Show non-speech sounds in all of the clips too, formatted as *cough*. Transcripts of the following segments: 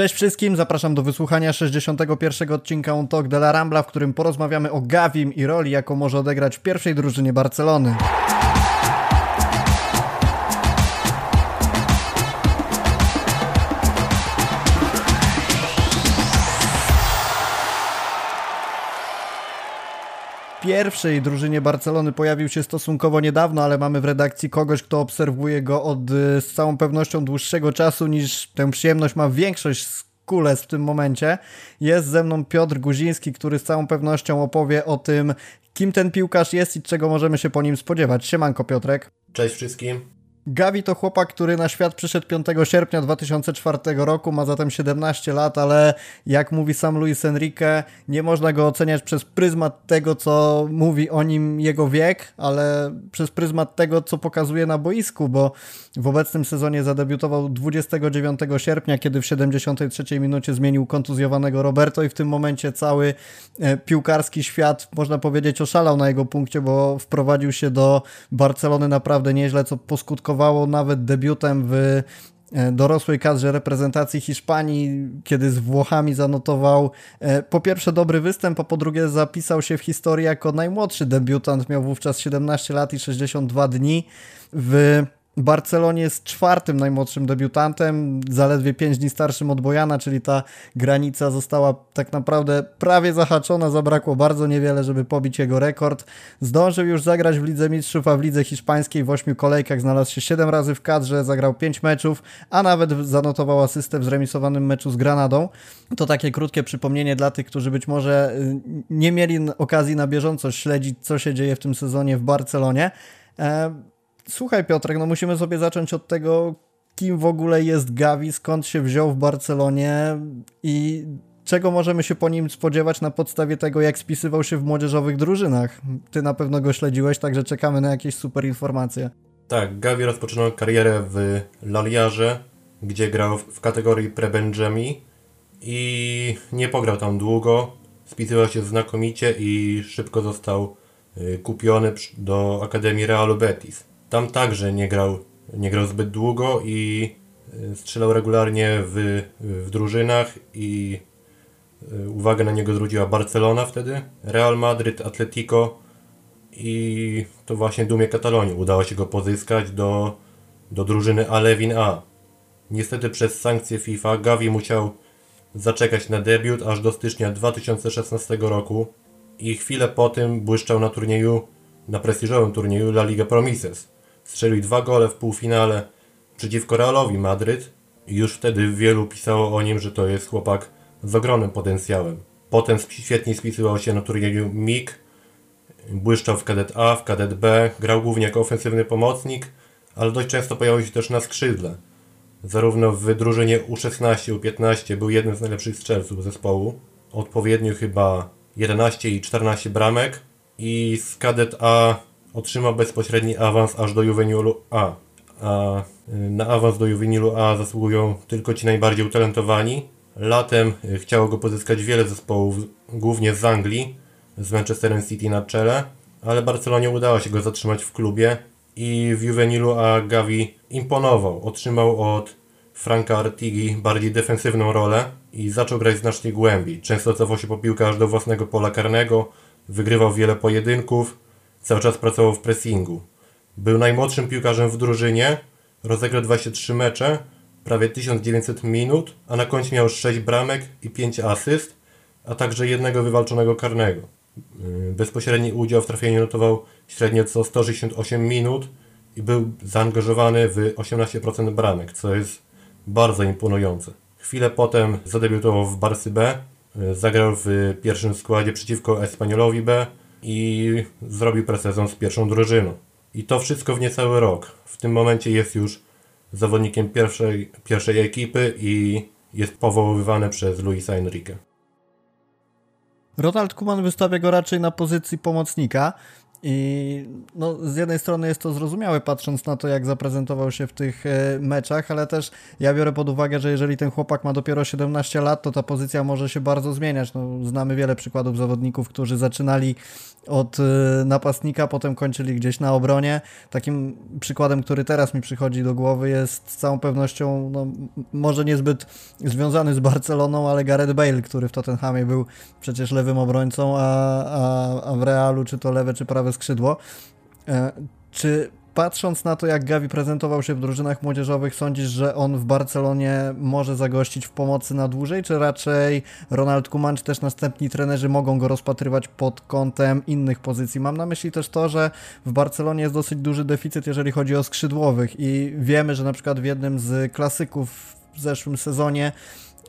Cześć wszystkim, zapraszam do wysłuchania 61. odcinka On Talk de la Rambla, w którym porozmawiamy o Gavim i roli, jaką może odegrać w pierwszej drużynie Barcelony. Pierwszej drużynie Barcelony pojawił się stosunkowo niedawno, ale mamy w redakcji kogoś, kto obserwuje go od y, z całą pewnością dłuższego czasu niż tę przyjemność ma większość z Kules w tym momencie. Jest ze mną Piotr Guziński, który z całą pewnością opowie o tym, kim ten piłkarz jest i czego możemy się po nim spodziewać. Siemanko Piotrek. Cześć wszystkim. Gavi to chłopak, który na świat przyszedł 5 sierpnia 2004 roku, ma zatem 17 lat, ale jak mówi sam Luis Enrique, nie można go oceniać przez pryzmat tego, co mówi o nim jego wiek, ale przez pryzmat tego, co pokazuje na boisku, bo w obecnym sezonie zadebiutował 29 sierpnia, kiedy w 73 minucie zmienił kontuzjowanego Roberto i w tym momencie cały e, piłkarski świat, można powiedzieć, oszalał na jego punkcie, bo wprowadził się do Barcelony naprawdę nieźle, co poskutkowało nawet debiutem w e, dorosłej kadrze reprezentacji Hiszpanii, kiedy z Włochami zanotował e, po pierwsze dobry występ, a po drugie zapisał się w historii jako najmłodszy debiutant, miał wówczas 17 lat i 62 dni w Barcelonie jest czwartym najmłodszym debiutantem, zaledwie 5 dni starszym od Bojana, czyli ta granica została tak naprawdę prawie zahaczona, zabrakło bardzo niewiele, żeby pobić jego rekord. Zdążył już zagrać w Lidze Mistrzów, a w Lidze Hiszpańskiej w 8 kolejkach znalazł się 7 razy w kadrze, zagrał 5 meczów, a nawet zanotował asystę w zremisowanym meczu z Granadą. To takie krótkie przypomnienie dla tych, którzy być może y, nie mieli okazji na bieżąco śledzić, co się dzieje w tym sezonie w Barcelonie. Słuchaj Piotrek, no musimy sobie zacząć od tego, kim w ogóle jest Gavi, skąd się wziął w Barcelonie i czego możemy się po nim spodziewać na podstawie tego, jak spisywał się w młodzieżowych drużynach. Ty na pewno go śledziłeś, także czekamy na jakieś super informacje. Tak, Gavi rozpoczynał karierę w Laliarze, gdzie grał w kategorii pre-Benjami i nie pograł tam długo. Spisywał się znakomicie i szybko został y, kupiony do Akademii Realu Betis. Tam także nie grał, nie grał zbyt długo i e, strzelał regularnie w, w drużynach i e, uwagę na niego zwróciła Barcelona wtedy, Real Madryt, Atletico i to właśnie dumie Katalonii udało się go pozyskać do, do drużyny Alevin A. Niestety przez sankcje FIFA Gavi musiał zaczekać na debiut aż do stycznia 2016 roku i chwilę po tym błyszczał na turnieju, na prestiżowym turnieju La Liga Promises. Strzelił dwa gole w półfinale przeciwko Realowi Madryt. I już wtedy wielu pisało o nim, że to jest chłopak z ogromnym potencjałem. Potem świetnie spisywał się na turnieju MIG, błyszczał w kadet A, w kadet B, grał głównie jako ofensywny pomocnik, ale dość często pojawiał się też na skrzydle. Zarówno w drużynie U16, U15 był jednym z najlepszych strzelców zespołu, odpowiednio chyba 11 i 14 bramek. I z kadet A otrzymał bezpośredni awans aż do Juvenilu A. A y, na awans do Juvenilu A zasługują tylko ci najbardziej utalentowani. Latem y, chciało go pozyskać wiele zespołów, głównie z Anglii, z Manchesterem City na czele, ale Barcelonie udało się go zatrzymać w klubie i w Juvenilu A Gavi imponował. Otrzymał od Franka Artigi bardziej defensywną rolę i zaczął grać znacznie głębiej. Często cofał się po piłkę aż do własnego pola karnego, wygrywał wiele pojedynków, Cały czas pracował w pressingu. Był najmłodszym piłkarzem w drużynie, rozegrał 23 mecze, prawie 1900 minut, a na końcu miał 6 bramek i 5 asyst, a także jednego wywalczonego karnego. Yy, bezpośredni udział w trafieniu notował średnio co 168 minut i był zaangażowany w 18% bramek, co jest bardzo imponujące. Chwilę potem zadebiutował w Barsy B, yy, zagrał w pierwszym składzie przeciwko Espaniolowi B, i zrobił presezon z pierwszą drużyną. I to wszystko w niecały rok. W tym momencie jest już zawodnikiem pierwszej, pierwszej ekipy i jest powoływany przez Luisa Enrique. Ronald Koeman wystawia go raczej na pozycji pomocnika. I no, z jednej strony jest to zrozumiałe, patrząc na to, jak zaprezentował się w tych e, meczach, ale też ja biorę pod uwagę, że jeżeli ten chłopak ma dopiero 17 lat, to ta pozycja może się bardzo zmieniać. No, znamy wiele przykładów zawodników, którzy zaczynali od e, napastnika, potem kończyli gdzieś na obronie. Takim przykładem, który teraz mi przychodzi do głowy, jest z całą pewnością, no, może niezbyt związany z Barceloną, ale Gareth Bale, który w Tottenhamie był przecież lewym obrońcą, a, a, a w Realu czy to lewe, czy prawe skrzydło. E, czy patrząc na to, jak Gavi prezentował się w drużynach młodzieżowych, sądzisz, że on w Barcelonie może zagościć w pomocy na dłużej, czy raczej Ronald Koeman, czy też następni trenerzy mogą go rozpatrywać pod kątem innych pozycji? Mam na myśli też to, że w Barcelonie jest dosyć duży deficyt, jeżeli chodzi o skrzydłowych i wiemy, że na przykład w jednym z klasyków w zeszłym sezonie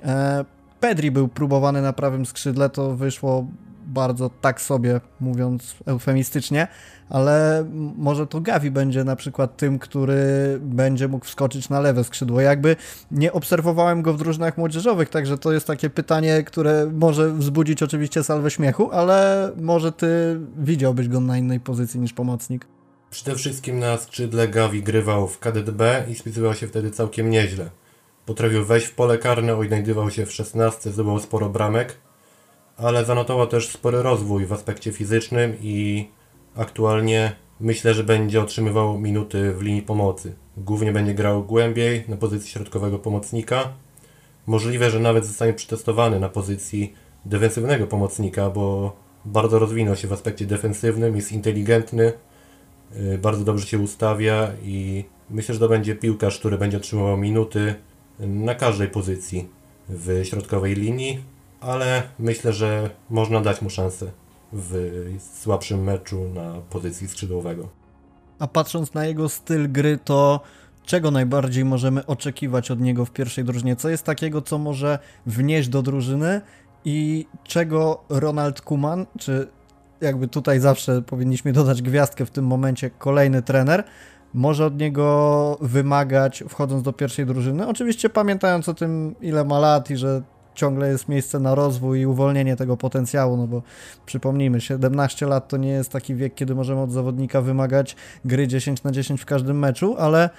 e, Pedri był próbowany na prawym skrzydle, to wyszło bardzo tak sobie, mówiąc eufemistycznie, ale może to Gavi będzie na przykład tym, który będzie mógł wskoczyć na lewe skrzydło. Jakby nie obserwowałem go w drużynach młodzieżowych, także to jest takie pytanie, które może wzbudzić oczywiście salwę śmiechu, ale może ty widziałbyś go na innej pozycji niż pomocnik. Przede wszystkim na skrzydle Gavi grywał w KDB i spisywał się wtedy całkiem nieźle. Potrafił wejść w pole karne, odnajdywał się w 16, zdobył sporo bramek, ale zanotował też spory rozwój w aspekcie fizycznym i aktualnie myślę, że będzie otrzymywał minuty w linii pomocy. Głównie będzie grał głębiej na pozycji środkowego pomocnika. Możliwe, że nawet zostanie przetestowany na pozycji defensywnego pomocnika, bo bardzo rozwinął się w aspekcie defensywnym, jest inteligentny, y, bardzo dobrze się ustawia i myślę, że to będzie piłkarz, który będzie otrzymywał minuty na każdej pozycji w środkowej linii ale myślę, że można dać mu szansę w słabszym meczu na pozycji skrzydłowego. A patrząc na jego styl gry, to czego najbardziej możemy oczekiwać od niego w pierwszej drużynie? Co jest takiego, co może wnieść do drużyny i czego Ronald Kuman, czy jakby tutaj zawsze powinniśmy dodać gwiazdkę w tym momencie, kolejny trener, może od niego wymagać wchodząc do pierwszej drużyny. Oczywiście pamiętając o tym, ile ma lat i że ciągle jest miejsce na rozwój i uwolnienie tego potencjału, no bo przypomnijmy, 17 lat to nie jest taki wiek, kiedy możemy od zawodnika wymagać gry 10 na 10 w każdym meczu, ale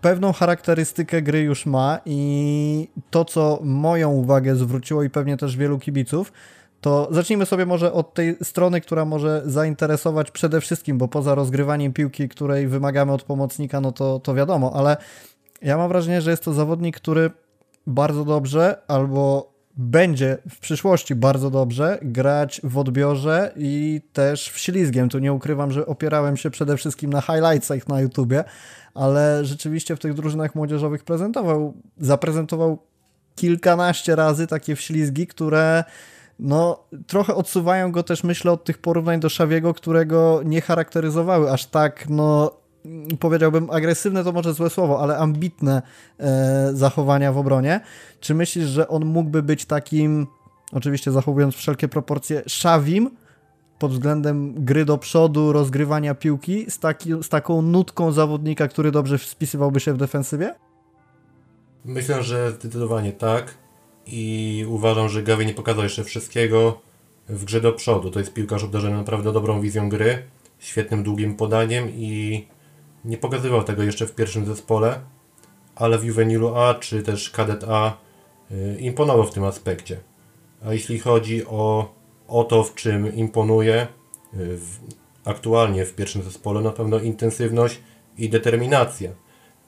pewną charakterystykę gry już ma i to, co moją uwagę zwróciło i pewnie też wielu kibiców, to zacznijmy sobie może od tej strony, która może zainteresować przede wszystkim, bo poza rozgrywaniem piłki, której wymagamy od pomocnika, no to, to wiadomo, ale ja mam wrażenie, że jest to zawodnik, który bardzo dobrze albo będzie w przyszłości bardzo dobrze grać w odbiorze i też w ślizgiem. Tu nie ukrywam, że opierałem się przede wszystkim na highlightsach na YouTubie, ale rzeczywiście w tych drużynach młodzieżowych prezentował, zaprezentował kilkanaście razy takie wślizgi, które no, trochę odsuwają go też, myślę, od tych porównań do Szawiego, którego nie charakteryzowały aż tak, no, powiedziałbym agresywne to może złe słowo, ale ambitne e, zachowania w obronie. Czy myślisz, że on mógłby być takim, oczywiście zachowując wszelkie proporcje, szawim pod względem gry do przodu, rozgrywania piłki z, taki, z taką nutką zawodnika, który dobrze spisywałby się w defensywie? Myślę, że zdecydowanie tak i uważam, że Gavi nie pokazał jeszcze wszystkiego w grze do przodu. To jest piłkarz obdarzony naprawdę dobrą wizją gry, świetnym długim podaniem i nie pokazywał tego jeszcze w pierwszym zespole, ale w Juvenilu A czy też Kadet A y, imponował w tym aspekcie. A jeśli chodzi o, o to, w czym imponuje y, w, aktualnie w pierwszym zespole, na pewno intensywność i determinacja.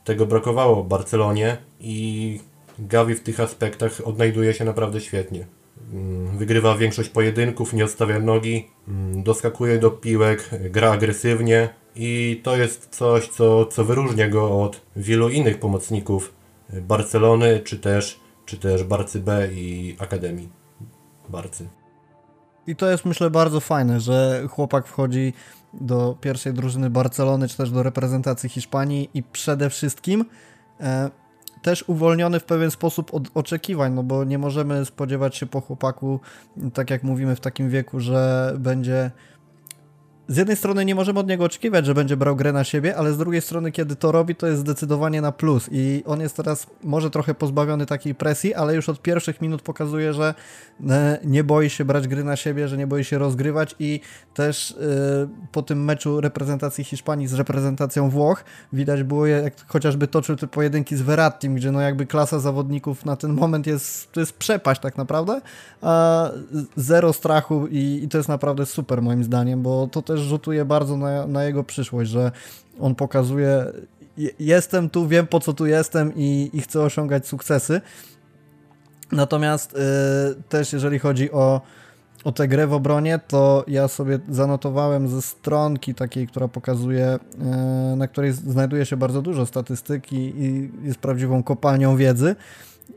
Tego brakowało Barcelonie i Gavi w tych aspektach odnajduje się naprawdę świetnie. Mm, wygrywa większość pojedynków, nie odstawia nogi, mm, doskakuje do piłek, gra agresywnie, i to jest coś, co, co wyróżnia go od wielu innych pomocników Barcelony, czy też, czy też Barcy B i Akademii Barcy. I to jest myślę bardzo fajne, że chłopak wchodzi do pierwszej drużyny Barcelony, czy też do reprezentacji Hiszpanii i przede wszystkim e, też uwolniony w pewien sposób od oczekiwań, no bo nie możemy spodziewać się po chłopaku, tak jak mówimy w takim wieku, że będzie z jednej strony nie możemy od niego oczekiwać, że będzie brał grę na siebie, ale z drugiej strony, kiedy to robi, to jest zdecydowanie na plus. I on jest teraz może trochę pozbawiony takiej presji, ale już od pierwszych minut pokazuje, że e, nie boi się brać gry na siebie, że nie boi się rozgrywać i też yy, po tym meczu reprezentacji Hiszpanii z reprezentacją Włoch widać było, jak chociażby toczył te pojedynki z Verrattim, gdzie no jakby klasa zawodników na ten moment jest, to jest przepaść tak naprawdę, a zero strachu i, i to jest naprawdę super moim zdaniem, bo to też rzutuje bardzo na, na jego przyszłość, że on pokazuje jestem tu, wiem po co tu jestem i, i chcę osiągać sukcesy. Natomiast yy, też jeżeli chodzi o, o tę grę w obronie, to ja sobie zanotowałem ze stronki takiej, która pokazuje, yy, na której znajduje się bardzo dużo statystyki i jest prawdziwą kopalnią wiedzy.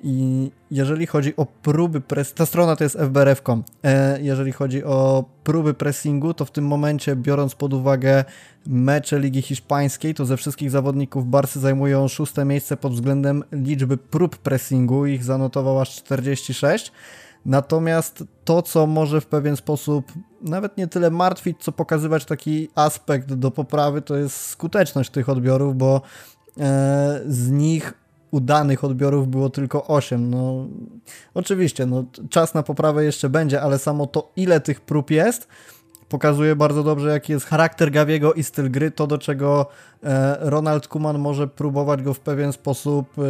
I jeżeli chodzi o próby press, ta strona to jest fbrf.com. E, jeżeli chodzi o próby pressingu, to w tym momencie, biorąc pod uwagę mecze Ligi Hiszpańskiej, to ze wszystkich zawodników Barsy zajmują szóste miejsce pod względem liczby prób pressingu. Ich zanotował aż 46. Natomiast to, co może w pewien sposób nawet nie tyle martwić, co pokazywać taki aspekt do poprawy, to jest skuteczność tych odbiorów, bo e, z nich udanych odbiorów było tylko 8. No, oczywiście, no, czas na poprawę jeszcze będzie, ale samo to, ile tych prób jest, pokazuje bardzo dobrze, jaki jest charakter Gawiego i styl gry, to do czego e, Ronald Kuman może próbować go w pewien sposób e,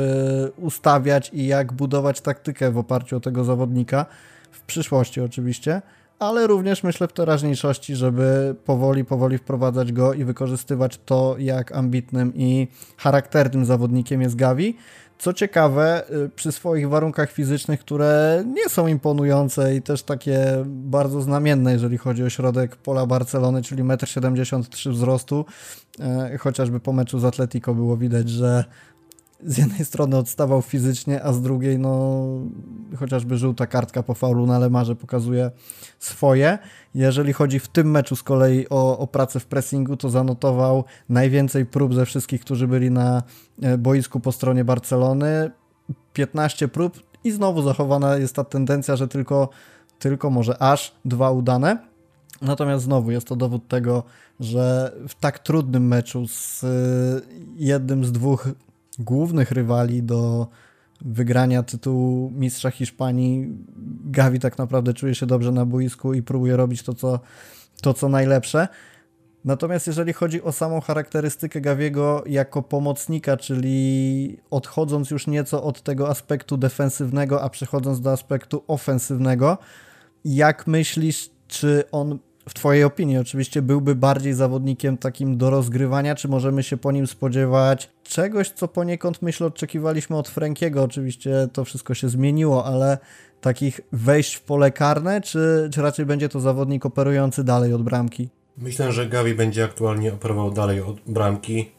ustawiać i jak budować taktykę w oparciu o tego zawodnika, w przyszłości oczywiście ale również myślę w teraźniejszości, żeby powoli, powoli wprowadzać go i wykorzystywać to, jak ambitnym i charakternym zawodnikiem jest Gavi. Co ciekawe, y, przy swoich warunkach fizycznych, które nie są imponujące i też takie bardzo znamienne, jeżeli chodzi o środek pola Barcelony, czyli 1,73 m wzrostu, y, chociażby po meczu z Atletico było widać, że z jednej strony odstawał fizycznie, a z drugiej, no, chociażby żółta kartka po faulu na Lemarze pokazuje swoje. Jeżeli chodzi w tym meczu z kolei o, o pracę w pressingu, to zanotował najwięcej prób ze wszystkich, którzy byli na e, boisku po stronie Barcelony. 15 prób i znowu zachowana jest ta tendencja, że tylko, tylko może aż dwa udane. Natomiast znowu jest to dowód tego, że w tak trudnym meczu z e, jednym z dwóch głównych rywali do wygrania tytułu mistrza Hiszpanii, Gavi tak naprawdę czuje się dobrze na boisku i próbuje robić to, co, to, co najlepsze. Natomiast jeżeli chodzi o samą charakterystykę Gawiego jako pomocnika, czyli odchodząc już nieco od tego aspektu defensywnego, a przechodząc do aspektu ofensywnego, jak myślisz, czy on w Twojej opinii oczywiście byłby bardziej zawodnikiem takim do rozgrywania, czy możemy się po nim spodziewać czegoś, co poniekąd myślę oczekiwaliśmy od Frankiego, oczywiście to wszystko się zmieniło, ale takich wejść w pole karne, czy, czy raczej będzie to zawodnik operujący dalej od bramki? Myślę, że Gavi będzie aktualnie operował dalej od bramki,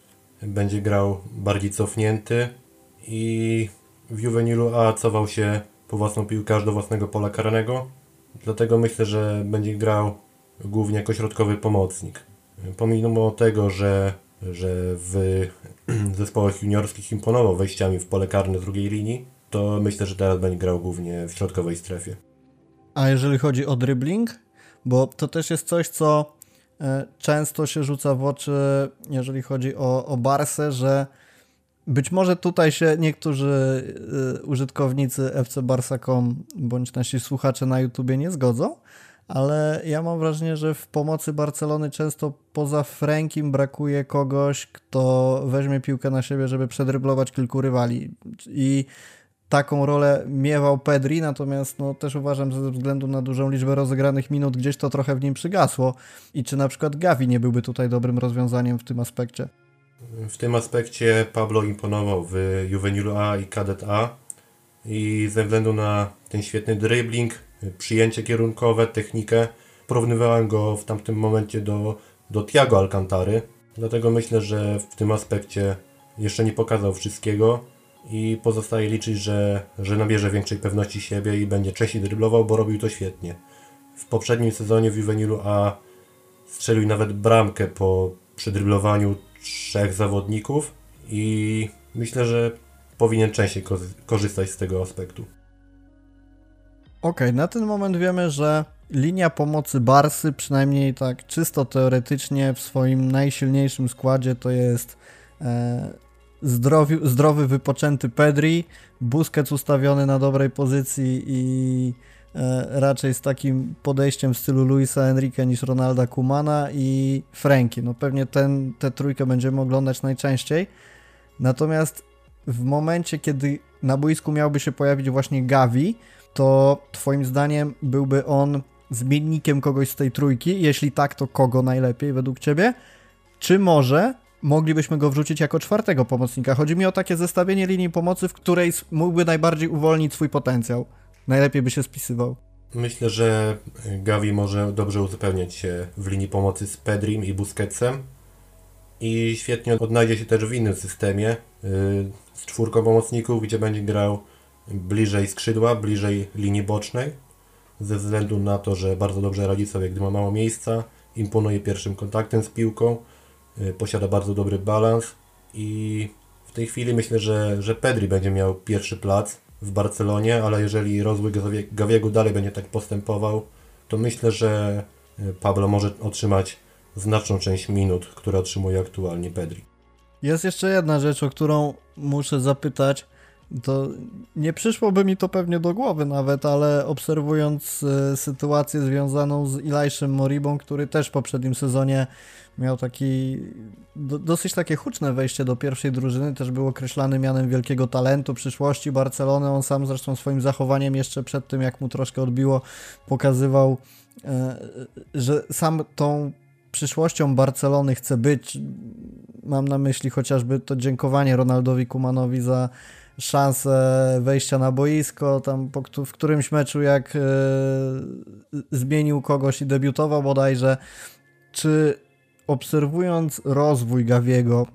będzie grał bardziej cofnięty i w Juvenilu A się po własną piłkę aż do własnego pola karnego, dlatego myślę, że będzie grał głównie jako środkowy pomocnik. Pomimo tego, że, że w *clears throat* zespołach juniorskich imponował wejściami w pole karne drugiej linii, to myślę, że teraz będzie grał głównie w środkowej strefie. A jeżeli chodzi o dribbling, bo to też jest coś, co e, często się rzuca w oczy, jeżeli chodzi o, o Barsę, że być może tutaj się niektórzy e, użytkownicy FC Barsa.com bądź nasi słuchacze na YouTubie nie zgodzą, ale ja mam wrażenie, że w pomocy Barcelony często poza Frankiem brakuje kogoś, kto weźmie piłkę na siebie, żeby przedryblować kilku rywali. I taką rolę miewał Pedri, natomiast no, też uważam, że ze względu na dużą liczbę rozegranych minut gdzieś to trochę w nim przygasło. I czy na przykład Gavi nie byłby tutaj dobrym rozwiązaniem w tym aspekcie? W tym aspekcie Pablo imponował w Juvenilu A i Kadet A i ze względu na ten świetny dribbling, przyjęcie kierunkowe, technikę. Porównywałem go w tamtym momencie do, do Tiago Alcantary, dlatego myślę, że w tym aspekcie jeszcze nie pokazał wszystkiego i pozostaje liczyć, że, że nabierze większej pewności siebie i będzie częściej dryblował, bo robił to świetnie. W poprzednim sezonie w Juvenilu A strzelił nawet bramkę po przedryblowaniu trzech zawodników i myślę, że powinien częściej korzystać z tego aspektu. Ok, na ten moment wiemy, że linia pomocy Barsy, przynajmniej tak czysto teoretycznie w swoim najsilniejszym składzie to jest e, zdrowi, zdrowy, wypoczęty Pedri, Busquets ustawiony na dobrej pozycji i e, raczej z takim podejściem w stylu Luisa Enrique niż Ronalda Kumana i Franki. No pewnie ten, tę trójkę będziemy oglądać najczęściej. Natomiast w momencie, kiedy na boisku miałby się pojawić właśnie Gavi, to twoim zdaniem byłby on zmiennikiem kogoś z tej trójki? Jeśli tak, to kogo najlepiej według ciebie? Czy może moglibyśmy go wrzucić jako czwartego pomocnika? Chodzi mi o takie zestawienie linii pomocy, w której mógłby najbardziej uwolnić swój potencjał. Najlepiej by się spisywał. Myślę, że Gavi może dobrze uzupełniać się w linii pomocy z Pedrim i Busquetsem i świetnie odnajdzie się też w innym systemie yy, z czwórką pomocników, gdzie będzie grał bliżej skrzydła, bliżej linii bocznej, ze względu na to, że bardzo dobrze radzi sobie, gdy ma mało miejsca, imponuje pierwszym kontaktem z piłką, yy, posiada bardzo dobry balans i w tej chwili myślę, że, że Pedri będzie miał pierwszy plac w Barcelonie, ale jeżeli rozwój Gaviego dalej będzie tak postępował, to myślę, że yy, Pablo może otrzymać znaczną część minut, które otrzymuje aktualnie Pedri. Jest jeszcze jedna rzecz, o którą muszę zapytać. To nie przyszłoby mi to pewnie do głowy nawet, ale obserwując y, sytuację związaną z Ilajszem Moribą, który też w poprzednim sezonie miał taki do, dosyć takie huczne wejście do pierwszej drużyny, też był określany mianem wielkiego talentu przyszłości Barcelony. On sam zresztą swoim zachowaniem jeszcze przed tym, jak mu troszkę odbiło, pokazywał, y, że sam tą przyszłością Barcelony chce być. Mam na myśli chociażby to dziękowanie Ronaldowi Kumanowi za szansę wejścia na boisko, tam po, w którymś meczu jak e, zmienił kogoś i debiutował bodajże. Czy obserwując rozwój Gawiego,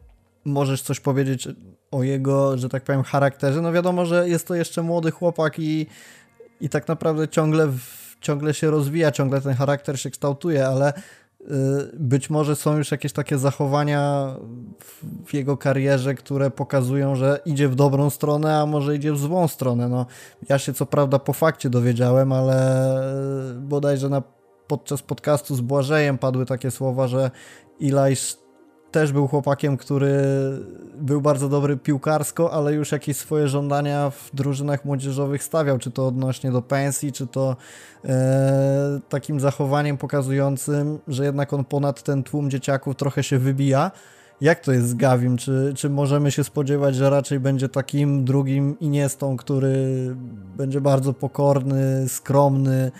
możesz coś powiedzieć o jego, że tak powiem, charakterze? No wiadomo, że jest to jeszcze młody chłopak i, i tak naprawdę ciągle, ciągle się rozwija, ciągle ten charakter się kształtuje, ale być może są już jakieś takie zachowania w jego karierze, które pokazują, że idzie w dobrą stronę, a może idzie w złą stronę. No, ja się co prawda po fakcie dowiedziałem, ale bodajże na, podczas podcastu z Błażejem padły takie słowa, że Elias też był chłopakiem, który był bardzo dobry piłkarsko, ale już jakieś swoje żądania w drużynach młodzieżowych stawiał, czy to odnośnie do pensji, czy to e, takim zachowaniem pokazującym, że jednak on ponad ten tłum dzieciaków trochę się wybija. Jak to jest z Gawim? Czy, czy możemy się spodziewać, że raczej będzie takim drugim Iniestą, który będzie bardzo pokorny, skromny,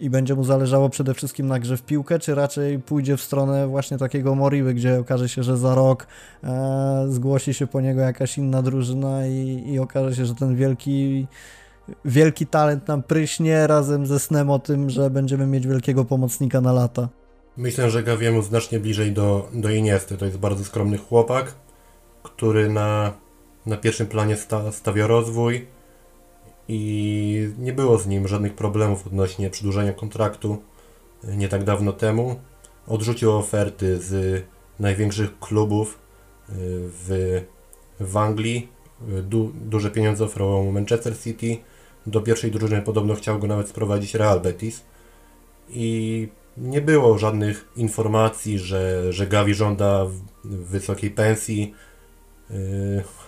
i będzie mu zależało przede wszystkim na grze w piłkę, czy raczej pójdzie w stronę właśnie takiego Moriby, gdzie okaże się, że za rok e, zgłosi się po niego jakaś inna drużyna i, i okaże się, że ten wielki wielki talent nam pryśnie razem ze snem o tym, że będziemy mieć wielkiego pomocnika na lata. Myślę, że Gawiemu znacznie bliżej do, do Iniesty. To jest bardzo skromny chłopak, który na, na pierwszym planie sta, stawia rozwój, i nie było z nim żadnych problemów odnośnie przedłużenia kontraktu nie tak dawno temu. Odrzucił oferty z największych klubów y, w, w Anglii. Du, duże pieniądze oferował mu Manchester City. Do pierwszej drużyny podobno chciał go nawet sprowadzić Real Betis. I nie było żadnych informacji, że, że Gavi żąda wysokiej pensji.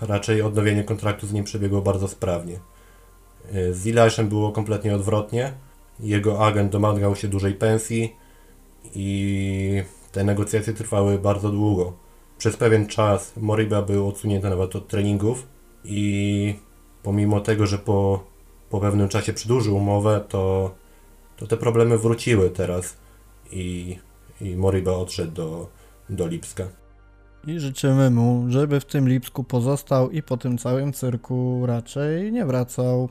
Raczej odnowienie kontraktu z nim przebiegło bardzo sprawnie. Z Ilajszem było kompletnie odwrotnie. Jego agent domagał się dużej pensji i te negocjacje trwały bardzo długo. Przez pewien czas Moriba był odsunięty nawet od treningów i pomimo tego, że po, po pewnym czasie przedłużył umowę, to, to te problemy wróciły teraz i, i Moriba odszedł do, do Lipska. I życzymy mu, żeby w tym Lipsku pozostał i po tym całym cyrku raczej nie wracał.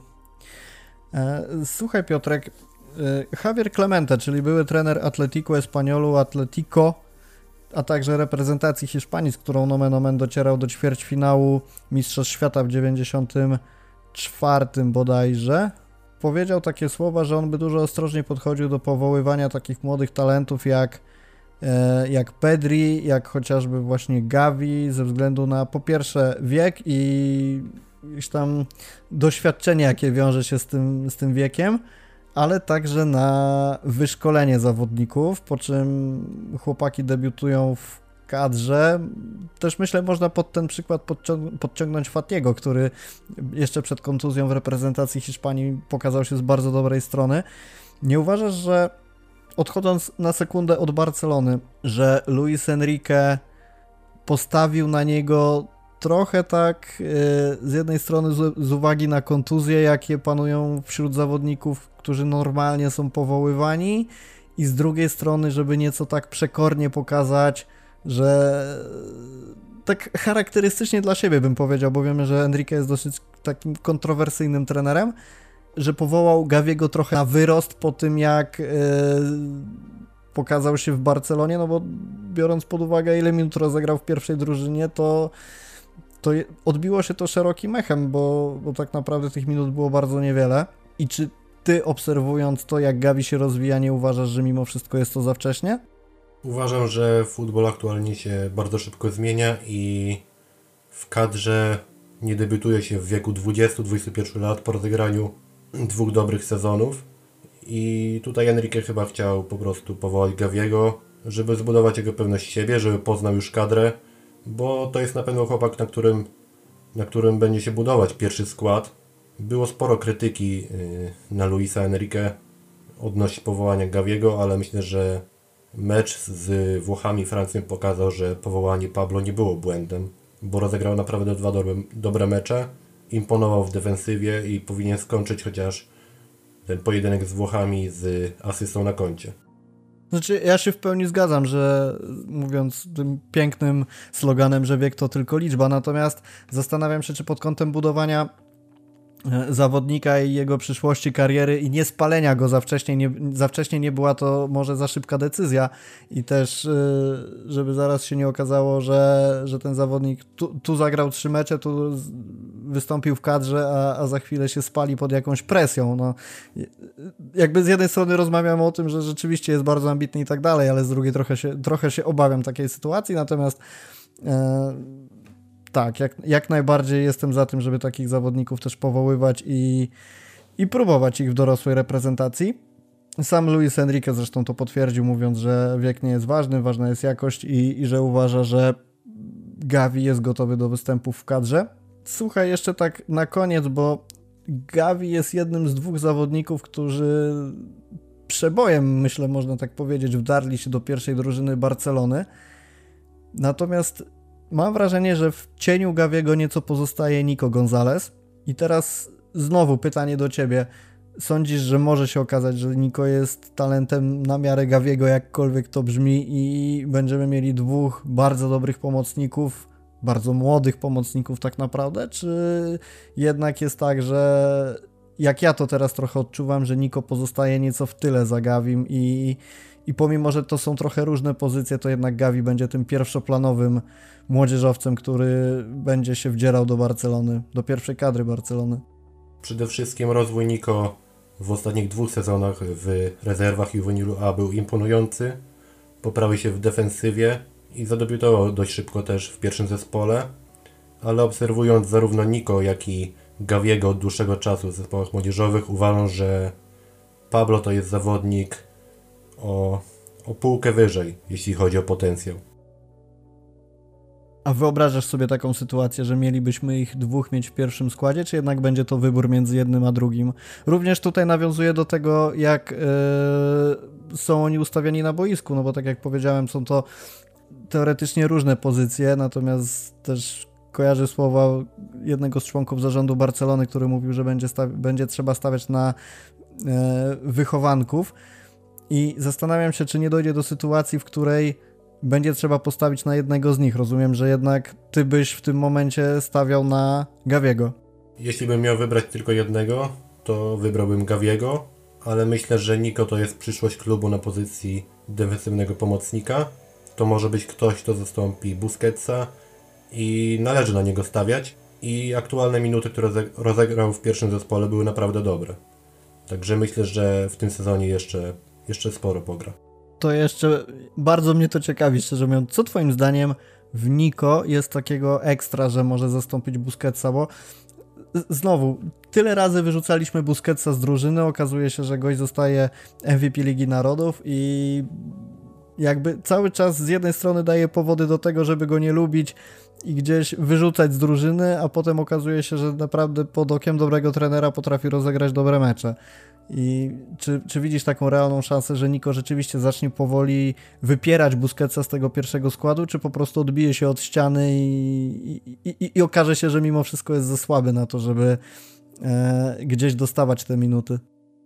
E, słuchaj Piotrek, e, Javier Clemente, czyli były trener Atletico Espaniolu, Atletico, a także reprezentacji Hiszpanii, z którą nomen omen docierał do ćwierćfinału Mistrzostw Świata w 94 bodajże, powiedział takie słowa, że on by dużo ostrożniej podchodził do powoływania takich młodych talentów jak, e, jak Pedri, jak chociażby właśnie Gavi, ze względu na po pierwsze wiek i jakieś tam doświadczenie, jakie wiąże się z tym, z tym wiekiem, ale także na wyszkolenie zawodników, po czym chłopaki debiutują w kadrze. Też myślę, można pod ten przykład podciągnąć Fatiego, który jeszcze przed kontuzją w reprezentacji Hiszpanii pokazał się z bardzo dobrej strony. Nie uważasz, że odchodząc na sekundę od Barcelony, że Luis Enrique postawił na niego trochę tak e, z jednej strony z, uwagi na kontuzje, jakie panują wśród zawodników, którzy normalnie są powoływani, i z drugiej strony, żeby nieco tak przekornie pokazać, że tak charakterystycznie dla siebie bym powiedział, bo wiemy, że Enrique jest dosyć takim kontrowersyjnym trenerem, że powołał Gawiego trochę na wyrost po tym, jak yy, pokazał się w Barcelonie, no bo biorąc pod uwagę, ile minut rozegrał w pierwszej drużynie, to, to odbiło się to szerokim echem, bo, bo tak naprawdę tych minut było bardzo niewiele. I czy ty obserwując to, jak Gavi się rozwija, nie uważasz, że mimo wszystko jest to za wcześnie? Uważam, że futbol aktualnie się bardzo szybko zmienia i w kadrze nie debiutuje się w wieku 20-21 lat po rozegraniu dwóch dobrych sezonów. I tutaj Enrique chyba chciał po prostu powołać Gaviego, żeby zbudować jego pewność siebie, żeby poznał już kadrę, bo to jest na pewno chłopak, na którym, na którym będzie się budować pierwszy skład. Było sporo krytyki y, na Luisa Enrique odnośnie powołania Gaviego, ale myślę, że Mecz z Włochami Francją pokazał, że powołanie Pablo nie było błędem, bo rozegrał naprawdę dwa dobre, dobre mecze, imponował w defensywie i powinien skończyć chociaż ten pojedynek z Włochami z asystą na koncie. Znaczy, ja się w pełni zgadzam, że mówiąc tym pięknym sloganem, że wiek to tylko liczba, natomiast zastanawiam się, czy pod kątem budowania zawodnika i jego przyszłości kariery i nie spalenia go za wcześnie, nie, za wcześnie nie była to może za szybka decyzja i też e, żeby zaraz się nie okazało, że, że ten zawodnik tu, tu zagrał trzy mecze, tu wystąpił w kadrze, a, a za chwilę się spali pod jakąś presją. No, jakby z jednej strony rozmawiamy o tym, że rzeczywiście jest bardzo ambitny i tak dalej, ale z drugiej trochę się, trochę się obawiam takiej sytuacji, natomiast e, tak, jak, jak najbardziej jestem za tym, żeby takich zawodników też powoływać i, i próbować ich w dorosłej reprezentacji. Sam Luis Enrique zresztą to potwierdził, mówiąc, że wiek nie jest ważny, ważna jest jakość i, i że uważa, że Gavi jest gotowy do występów w kadrze. Słuchaj, jeszcze tak na koniec, bo Gavi jest jednym z dwóch zawodników, którzy przebojem, myślę, można tak powiedzieć, wdarli się do pierwszej drużyny Barcelony. Natomiast Mam wrażenie, że w cieniu Gawiego nieco pozostaje Nico Gonzalez. I teraz znowu pytanie do ciebie. Sądzisz, że może się okazać, że Nico jest talentem na miarę Gawiego, jakkolwiek to brzmi, i będziemy mieli dwóch bardzo dobrych pomocników, bardzo młodych pomocników, tak naprawdę? Czy jednak jest tak, że jak ja to teraz trochę odczuwam, że Nico pozostaje nieco w tyle za Gawim i, i pomimo, że to są trochę różne pozycje, to jednak Gavi będzie tym pierwszoplanowym młodzieżowcem, który będzie się wdzierał do Barcelony, do pierwszej kadry Barcelony. Przede wszystkim rozwój Niko w ostatnich dwóch sezonach w rezerwach Juvenilu A był imponujący. Poprawił się w defensywie i zadebiutował dość szybko też w pierwszym zespole. Ale obserwując zarówno Niko, jak i Gawiego od dłuższego czasu w zespołach młodzieżowych, uważam, że Pablo to jest zawodnik o, o półkę wyżej, jeśli chodzi o potencjał. A wyobrażasz sobie taką sytuację, że mielibyśmy ich dwóch mieć w pierwszym składzie, czy jednak będzie to wybór między jednym a drugim? Również tutaj nawiązuje do tego, jak yy, są oni ustawieni na boisku, no bo tak jak powiedziałem, są to teoretycznie różne pozycje, natomiast też kojarzy słowa jednego z członków zarządu Barcelony, który mówił, że będzie, będzie trzeba stawiać na yy, wychowanków. I zastanawiam się, czy nie dojdzie do sytuacji, w której będzie trzeba postawić na jednego z nich. Rozumiem, że jednak ty byś w tym momencie stawiał na Gawiego. Jeśli bym miał wybrać tylko jednego, to wybrałbym Gawiego, ale myślę, że Niko to jest przyszłość klubu na pozycji defensywnego pomocnika. To może być ktoś, kto zastąpi Busquetsa i należy na niego stawiać. I aktualne minuty, które rozegrał w pierwszym zespole były naprawdę dobre. Także myślę, że w tym sezonie jeszcze, jeszcze sporo pogra to jeszcze bardzo mnie to ciekawi, szczerze mówiąc. Co twoim zdaniem w Niko jest takiego ekstra, że może zastąpić Busquetsa, bo znowu, tyle razy wyrzucaliśmy Busquetsa z drużyny, okazuje się, że gość zostaje MVP Ligi Narodów i jakby cały czas z jednej strony daje powody do tego, żeby go nie lubić i gdzieś wyrzucać z drużyny, a potem okazuje się, że naprawdę pod okiem dobrego trenera potrafi rozegrać dobre mecze. I czy, czy widzisz taką realną szansę, że Niko rzeczywiście zacznie powoli wypierać Busquetsa z tego pierwszego składu, czy po prostu odbije się od ściany i, i, i, i okaże się, że mimo wszystko jest za słaby na to, żeby e, gdzieś dostawać te minuty?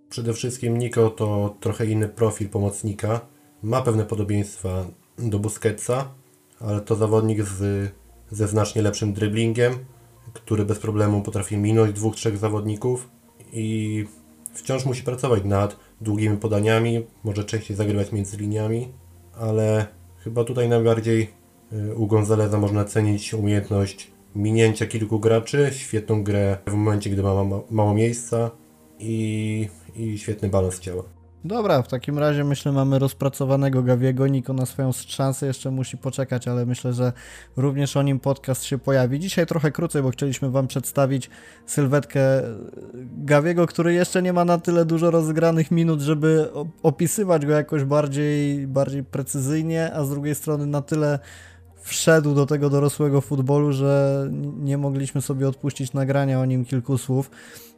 Przede wszystkim Niko to trochę inny profil pomocnika. Ma pewne podobieństwa do Busquetsa, ale to zawodnik z, ze znacznie lepszym dribblingiem, który bez problemu potrafi minąć dwóch, trzech zawodników i wciąż musi pracować nad długimi podaniami, może częściej zagrywać między liniami, ale chyba tutaj najbardziej y, u Gonzaleza można cenić umiejętność minięcia kilku graczy, świetną grę w momencie, gdy ma mało miejsca i, i świetny balans ciała. Dobra, w takim razie myślę mamy rozpracowanego Gawiego. Niko na swoją szansę jeszcze musi poczekać, ale myślę, że również o nim podcast się pojawi. Dzisiaj trochę krócej, bo chcieliśmy Wam przedstawić sylwetkę Gawiego, który jeszcze nie ma na tyle dużo rozegranych minut, żeby opisywać go jakoś bardziej, bardziej precyzyjnie, a z drugiej strony na tyle wszedł do tego dorosłego futbolu, że nie mogliśmy sobie odpuścić nagrania o nim kilku słów.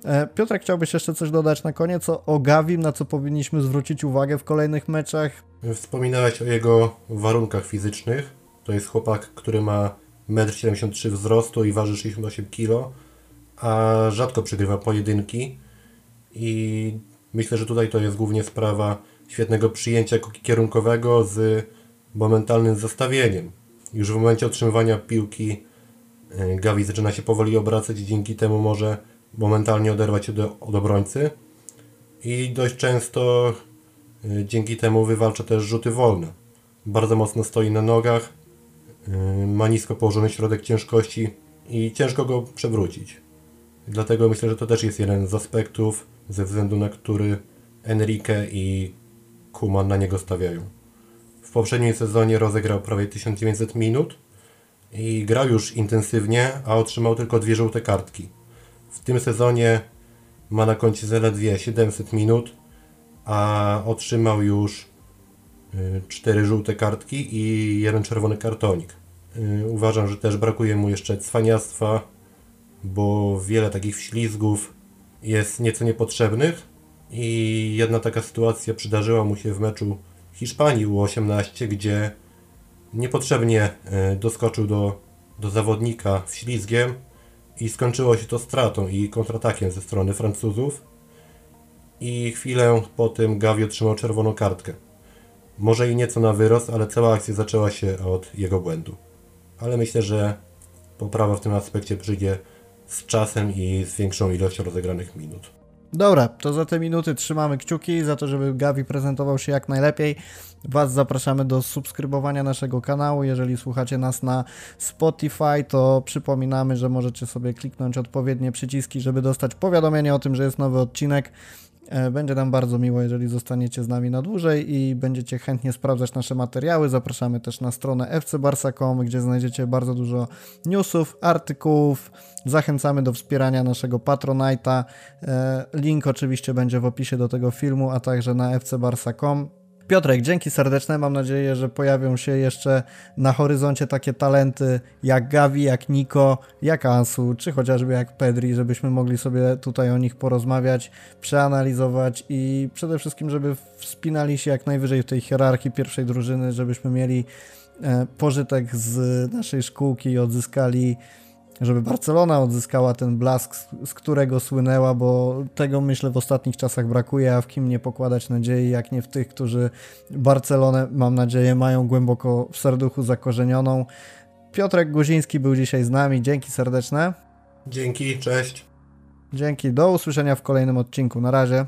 E, Piotrek, chciałbyś jeszcze coś dodać na koniec o Gawim, na co powinniśmy zwrócić uwagę w kolejnych meczach? Wspominałeś o jego warunkach fizycznych. To jest chłopak, który ma 1,73 m wzrostu i waży 68 kg, a rzadko przegrywa pojedynki. I myślę, że tutaj to jest głównie sprawa świetnego przyjęcia kierunkowego z momentalnym zastawieniem. Już w momencie otrzymywania piłki e, Gavi zaczyna się powoli obracać i dzięki temu może momentalnie oderwać się do, od obrońcy i dość często e, dzięki temu wywalcza też rzuty wolne. Bardzo mocno stoi na nogach, e, ma nisko położony środek ciężkości i ciężko go przewrócić. Dlatego myślę, że to też jest jeden z aspektów, ze względu na który Enrique i Kuman na niego stawiają poprzednim sezonie rozegrał prawie 1900 minut i grał już intensywnie, a otrzymał tylko dwie żółte kartki. W tym sezonie ma na koncie zaledwie 700 minut, a otrzymał już 4 y, żółte kartki i jeden czerwony kartonik. Y, uważam, że też brakuje mu jeszcze cwaniactwa, bo wiele takich wślizgów jest nieco niepotrzebnych i jedna taka sytuacja przydarzyła mu się w meczu Hiszpanii U18, gdzie niepotrzebnie e, doskoczył do, do zawodnika ślizgiem i skończyło się to stratą i kontratakiem ze strony Francuzów. I chwilę po tym Gavi otrzymał czerwoną kartkę. Może i nieco na wyrost, ale cała akcja zaczęła się od jego błędu. Ale myślę, że poprawa w tym aspekcie przyjdzie z czasem i z większą ilością rozegranych minut. Dobra, to za te minuty trzymamy kciuki, za to, żeby Gavi prezentował się jak najlepiej. Was zapraszamy do subskrybowania naszego kanału. Jeżeli słuchacie nas na Spotify, to przypominamy, że możecie sobie kliknąć odpowiednie przyciski, żeby dostać powiadomienie o tym, że jest nowy odcinek. E, będzie nam bardzo miło, jeżeli zostaniecie z nami na dłużej i będziecie chętnie sprawdzać nasze materiały. Zapraszamy też na stronę fcbarsa.com, gdzie znajdziecie bardzo dużo newsów, artykułów. Zachęcamy do wspierania naszego Patronite'a. E, link oczywiście będzie w opisie do tego filmu, a także na fcbarsa.com. Piotrek, dzięki serdeczne. Mam nadzieję, że pojawią się jeszcze na horyzoncie takie talenty jak Gavi, jak Niko, jak Ansu, czy chociażby jak Pedri, żebyśmy mogli sobie tutaj o nich porozmawiać, przeanalizować i przede wszystkim, żeby wspinali się jak najwyżej w tej hierarchii pierwszej drużyny, żebyśmy mieli e, pożytek z naszej szkółki i odzyskali żeby Barcelona odzyskała ten blask, z którego słynęła, bo tego myślę w ostatnich czasach brakuje, a w kim nie pokładać nadziei, jak nie w tych, którzy Barcelonę, mam nadzieję, mają głęboko w serduchu zakorzenioną. Piotrek Guziński był dzisiaj z nami, dzięki serdeczne. Dzięki, cześć. Dzięki, do usłyszenia w kolejnym odcinku, na razie.